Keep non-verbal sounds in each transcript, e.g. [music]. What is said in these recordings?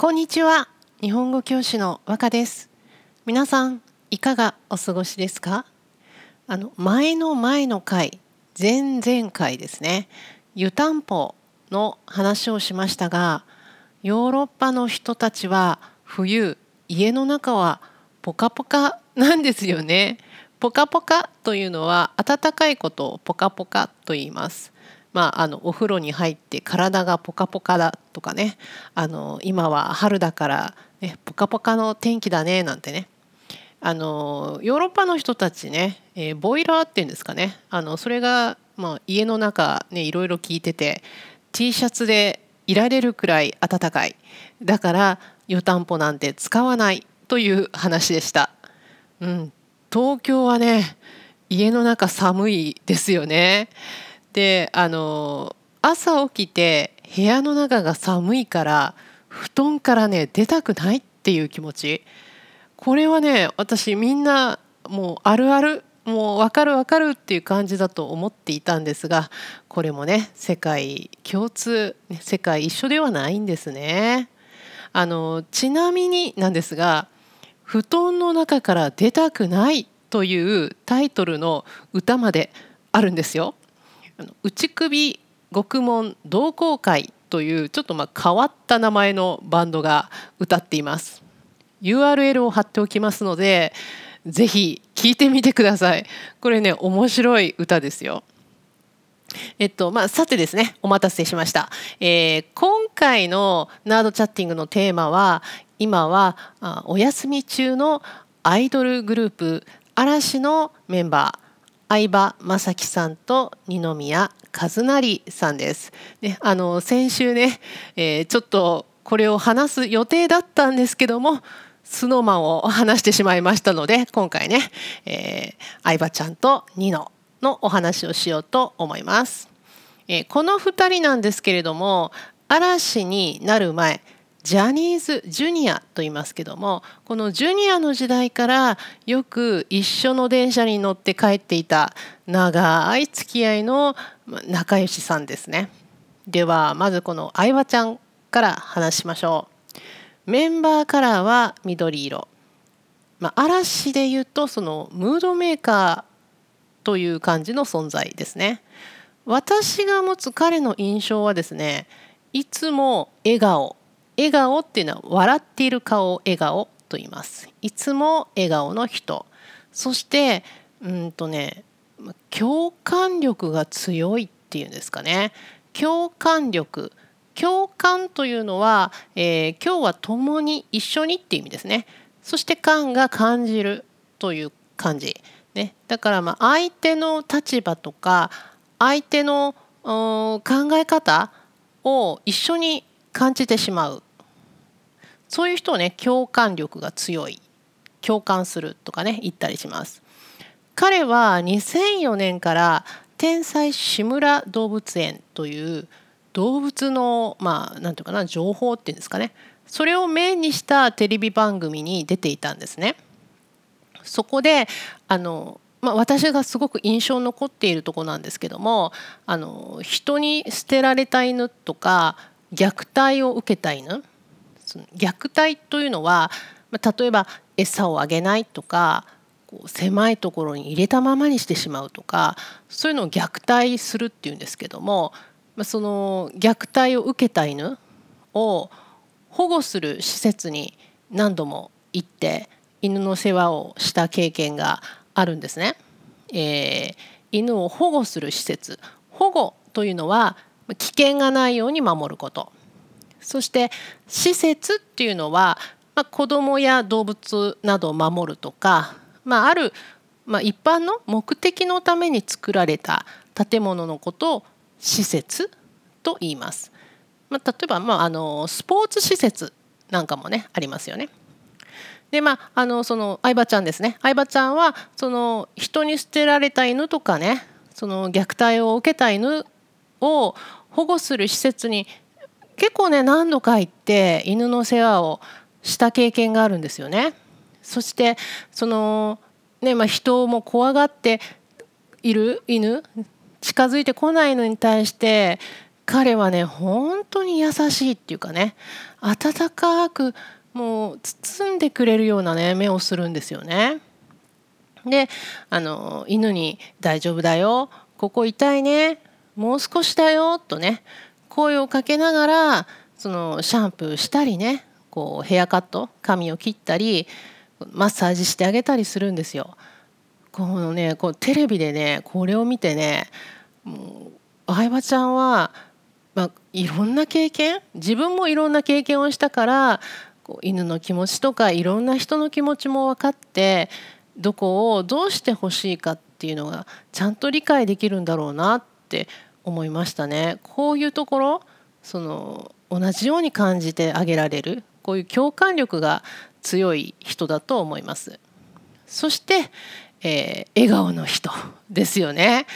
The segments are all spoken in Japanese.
こんにちは。日本語教師の和歌です。皆さんいかがお過ごしですか？あの前の前の回前々回ですね。湯たんぽの話をしましたがヨーロッパの人たちは冬家の中はポカポカなんですよね。ポカポカというのは暖かいことをポカポカと言います。まあ、あのお風呂に入って体がポカポカだとかね。あの今は春だから、ね、ポカポカの天気だねなんてね。あのヨーロッパの人たちね、えー、ボイラーっていうんですかね。あのそれが、まあ、家の中ねいろいろ聞いてて T シャツでいられるくらい暖かい。だから湯たんぽなんて使わない。という話でした。うん、東京はね家の中寒いですよね。であの朝起きて部屋の中が寒いから布団からね出たくないっていう気持ちこれはね私みんなもうあるあるもう分かる分かるっていう感じだと思っていたんですがこれもね世界共通世界一緒ではないんですね。あのちなみになんですが「布団の中から出たくない」というタイトルの歌まであるんですよ。あの内首獄門同好会というちょっとまあ変わった名前のバンドが歌っています。URL を貼っておきますのでぜひ聞いてみてください。これね面白い歌ですよ。えっとまあ、さてですねお待たせしました、えー、今回のナードチャッティングのテーマは今はあお休み中のアイドルグループ嵐のメンバー。相葉雅紀さんと二宮和也さんです。ね、あの先週ね、えー、ちょっとこれを話す予定だったんですけどもスノーマンを話してしまいましたので今回ね、えー、相葉ちゃんとニノのお話をしようと思います。えー、この2人なんですけれども嵐になる前ジャニーズジュニアと言いますけどもこのジュニアの時代からよく一緒の電車に乗って帰っていた長い付き合いの仲良しさんですね。ではまずこの相葉ちゃんから話しましょう。メンバーカラーは緑色。まあ、嵐で言うとそのムードメーカーという感じの存在ですね。私が持つ彼の印象はですねいつも笑顔笑顔っていうのは笑っている顔を笑顔と言います。いつも笑顔の人。そしてうんとね共感力が強いっていうんですかね。共感力共感というのは、えー、今日は共に一緒にっていう意味ですね。そして感が感じるという感じ。ね、だからまあ相手の立場とか相手の考え方を一緒に感じてしまうそういう人をね共感力が強い。共感するとかね言ったりします。彼は2004年から天才志村動物園という動物のまあ何て言うかな情報っていうんですかね。それをメインにしたテレビ番組に出ていたんですね。そこであの、まあ、私がすごく印象に残っているとこなんですけどもあの人に捨てられた犬とか虐待を受けた犬その虐待というのは例えば餌をあげないとかこう狭いところに入れたままにしてしまうとかそういうのを虐待するっていうんですけどもその虐待を受けた犬を保護する施設に何度も行って犬の世話をした経験があるんですね。えー、犬を保護する施設保護というのは危険がないように守ることそして施設っていうのは、まあ、子どもや動物などを守るとか、まあ、ある、まあ、一般の目的のために作られた建物のことを施設と言います。まあ、例えば、まあ、あのスポーツ施設なんかもねありますよね。でまああのその相葉ちゃんですね相葉ちゃんはその人に捨てられた犬とかねその虐待を受けた犬を保護する施設に結構ね何度か行って犬の世話をした経験があるんですよね。そしてそのねまあ、人も怖がっている犬近づいてこないのに対して彼はね本当に優しいっていうかね温かくもう包んでくれるようなね目をするんですよね。であの犬に「大丈夫だよここ痛いねもう少しだよ」とね声をかけながらそのシャンプーしたりねこうヘアカット髪を切ったりマッサージしてあげたりするんですよ。このねこうテレビでねこれを見てねもう相葉ちゃんは、まあ、いろんな経験自分もいろんな経験をしたからこう犬の気持ちとかいろんな人の気持ちも分かってどこをどうしてほしいかっていうのがちゃんと理解できるんだろうなって思いましたね。こういうところその同じように感じてあげられるこういう共感力が強い人だと思います。そして、えー、笑顔の人 [laughs] ですよね。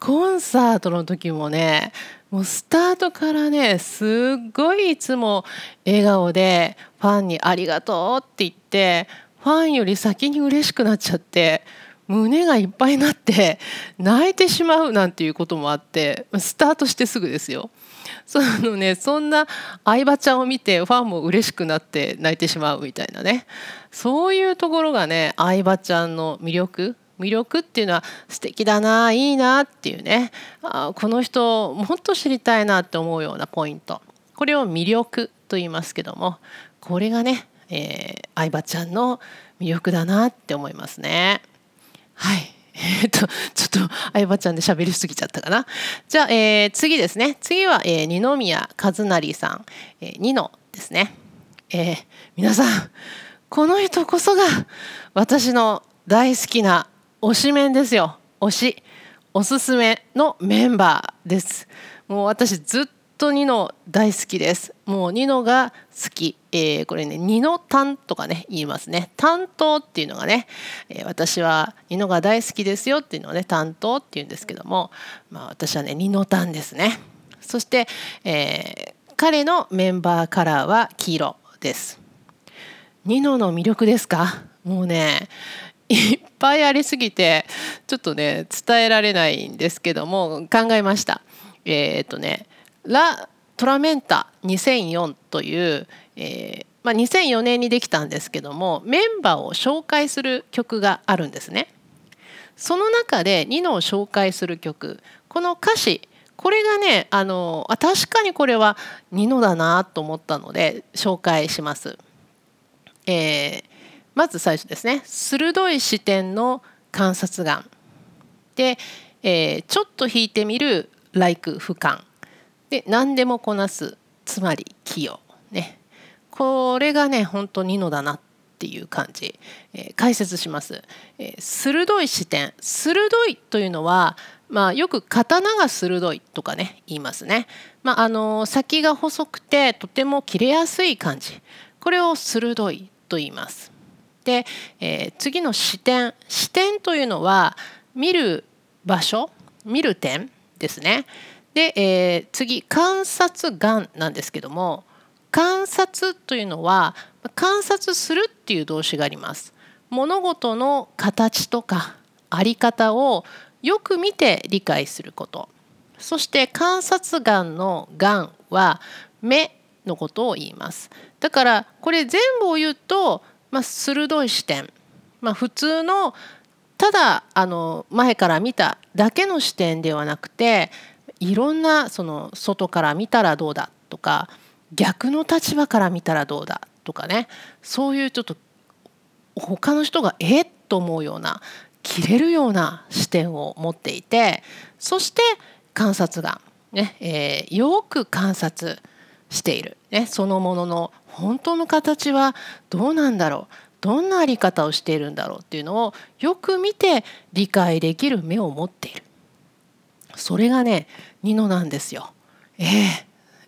コンサートの時もねもうスタートからねすっごいいつも笑顔でファンに「ありがとう」って言ってファンより先に嬉しくなっちゃって胸がいっぱいになって泣いてしまうなんていうこともあってスタートしてすぐですよ。そのねそんな相葉ちゃんを見てファンも嬉しくなって泣いてしまうみたいなねそういうところがね相葉ちゃんの魅力魅力っていうのは素敵だないいなっていうねあこの人もっと知りたいなって思うようなポイントこれを魅力と言いますけどもこれがね、えー、相葉ちゃんの魅力だなって思いますね。はいえっと、ちょっと相葉ちゃんで喋りすぎちゃったかな。じゃあ、えー、次ですね。次は、えー、二宮和也さん、えー、ニノですね。えー、皆さん、この人こそが私の大好きな推しメンですよ。推し。おすすめのメンバーです。もう私ずっとニノ大好きです。もうニノが好き。えー、これね、ニノ担とかね、言いますね。担当っていうのがね、えー、私はニノが大好きですよっていうのをね、担当っていうんですけども、まあ私はね、ニノ担ですね。そして、えー、彼のメンバーカラーは黄色です。ニノの魅力ですか？もうね、いっぱいありすぎてちょっとね伝えられないんですけども考えました。えー、っとねラ・トラメンタ2004という、えーまあ、2004年にできたんですけどもメンバーを紹介する曲があるんですね。その中でニノを紹介する曲この歌詞これがねあのあ確かにこれはニノだなと思ったので紹介します。えー、まず最初ですね鋭い視点の観察眼で、えー、ちょっと引いてみる「like 俯瞰」で何でもこなすつまり器用。ね。これがね本当にのだなっていう感じ、えー、解説します、えー、鋭い視点。鋭いというのはまあ、よく刀が鋭いとかね言いますね、まあ、あの先が細くてとても切れやすい感じ。これを鋭いと言います。で、えー、次の視点。視点というのは見る場所見る点ですね。で、えー、次観察眼なんですけども観察というのは観察するっていう動詞があります。物事の形とかあり方をよく見て理解すること。そして観察眼の眼は目のことを言います。だからこれ全部を言うとまあ、鋭い視点、まあ、普通のただあの前から見ただけの視点ではなくていろんなその外から見たらどうだとか逆の立場から見たらどうだとかね。そういうちょっと他の人がえっと思うような切れるような視点を持っていてそして観察眼、ね。えー、よく観察している、ね、そのものの本当の形はどうなんだろう。どんなあり方をしているんだろうっていうのをよく見て理解できる目を持っている。それがねニノなんですよ。え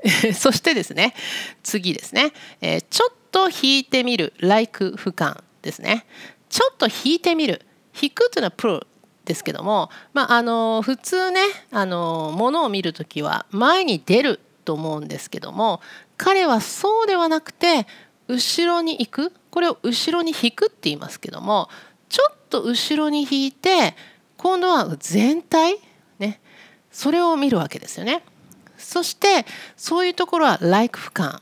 ー、そしてですね次ですね、えー、ちょっと引いてみる like 俯瞰ですねちょっと引いてみる引くというのはプロですけども、まあ、あの普通ねあのものを見る時は前に出ると思うんですけども彼はそうではなくて後ろに行くこれを後ろに引くって言いますけどもちょっと後ろに引いて今度は全体それを見るわけですよね。そしてそういうところは like 俯瞰、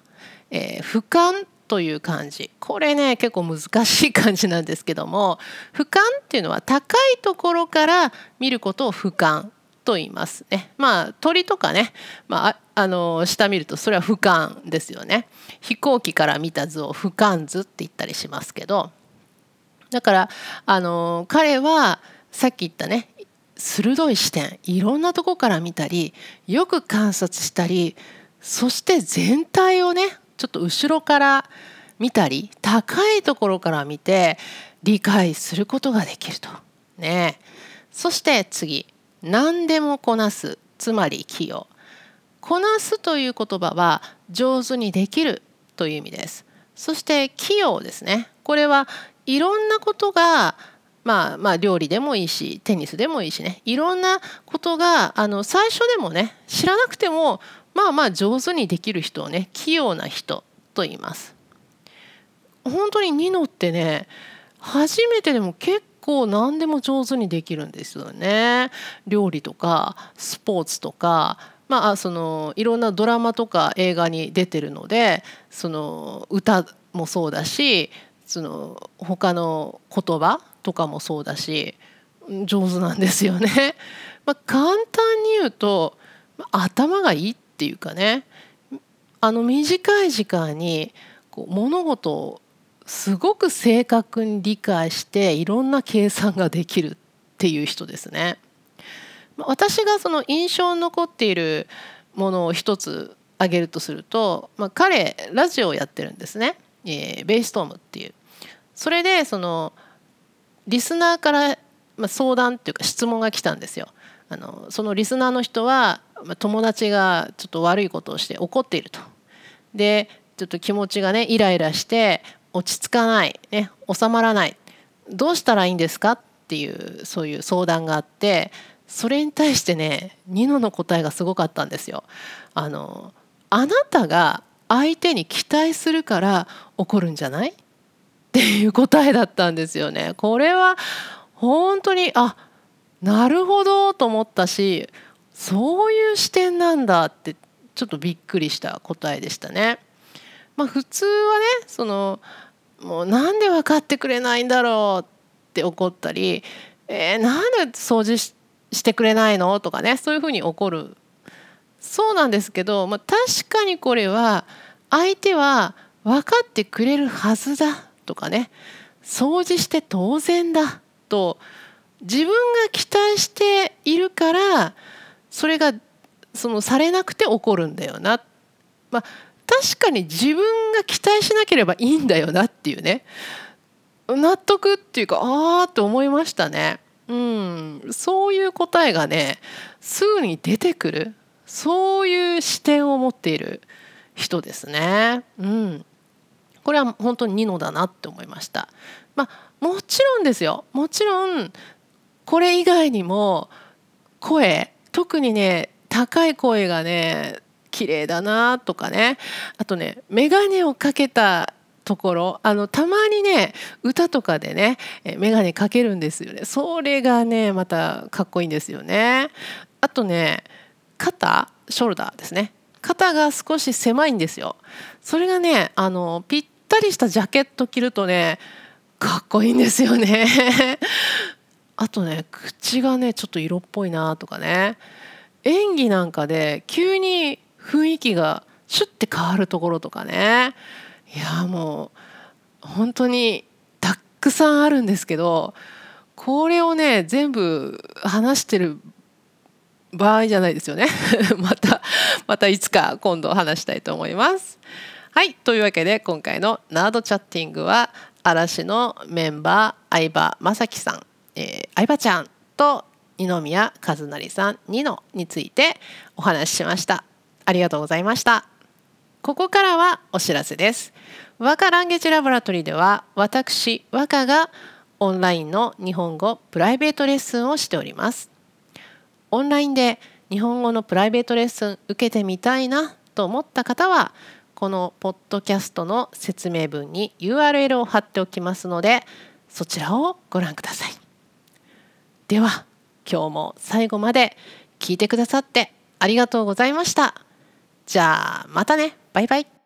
えー、俯瞰という漢字これね結構難しい漢字なんですけども俯瞰っていうのは高いところから見ることを俯瞰と言いますね。まあ鳥とかね、まあ、あの下見るとそれは俯瞰ですよね。飛行機から見た図を俯瞰図って言ったりしますけどだからあの彼はさっき言ったね鋭い視点いろんなとこから見たりよく観察したりそして全体をねちょっと後ろから見たり高いところから見て理解することができると。ね、そして次何でもこなすつまり器用。こなすという言葉は上手にできるという意味です。そして器用ですね。これはいろんなことがまあまあ料理でもいいしテニスでもいいしねいろんなことがあの最初でもね知らなくてもまあまあ上手にできる人をね器用な人と言います。本当にニノってね初めてでも結構何でも上手にできるんですよね。料理とかスポーツとかまあそのいろんなドラマとか映画に出てるのでその歌もそうだしその他の言葉とかもそうだし上手なんですよね。[laughs] まあ、簡単に言うと頭がいいっていうかねあの短い時間にこう物事をすごく正確に理解していろんな計算ができるっていう人ですね。私がその印象に残っているものを一つ挙げるとすると、まあ、彼ラジオをやってるんですね、えー、ベイストームっていう。それでそのリスナーから相談っていうか質問が来たんですよ。あのそのリスナーの人は友達がちょっと悪いことをして怒っていると。でちょっと気持ちがねイライラして落ち着かない、ね、収まらないどうしたらいいんですか？っていうそういう相談があってそれに対してねニノの答えがすごかったんですよ。あのあなたが相手に期待するから怒るんじゃない？っていう答えだったんですよね。これは本当にあなるほどと思ったしそういう視点なんだってちょっとびっくりした答えでしたね。まあ、普通はねそのもうなんで分かってくれないんだろうって怒ったり、えー、なんで掃除してくれないのとかねそういうふうに怒るそうなんですけど、まあ、確かにこれは相手は分かってくれるはずだとかね。掃除して当然だ。と自分が期待しているからそれがそのされなくて怒るんだよな、まあ、確かに自分が期待しなければいいんだよなっていうね。納得っていうかああって思いましたね。うん、そういう答えがねすぐに出てくる。そういう視点を持っている人ですね。うん、これは本当にニノだなって思いました。まあ、もちろんですよ。もちろんこれ以外にも声特にね高い声がね綺麗だなとかね。あとね眼鏡をかけたところあのたまにね歌とかでね眼鏡かけるんですよね。それがねまたかっこいいんですよね。あとね肩ショルダーですね。肩が少し狭いんですよ。それがねあのぴったりしたジャケット着るとねかっこいいんですよね。[laughs] あとね口がねちょっと色っぽいなとかね。演技なんかで急に雰囲気がシュッて変わるところとかね。いやもう本当にたくさんあるんですけどこれをね全部話してる場合じゃないですよね。[laughs] またまたいつか今度話したいと思います。はいというわけで今回のナードチャッティングは嵐のメンバー相葉雅紀さん、えー、相葉ちゃんと二宮和也さんニノについてお話ししました。ありがとうございました。ここからはお知らせです。和歌ランゲージラボラトリーでは私和歌がオンラインの日本語プライベートレッスンをしております。オンラインで日本語のプライベートレッスン受けてみたいなと思った方はこのポッドキャストの説明文に URL を貼っておきますのでそちらをご覧ください。では今日も最後まで聞いてくださってありがとうございました。じゃあまたね。バイバイ。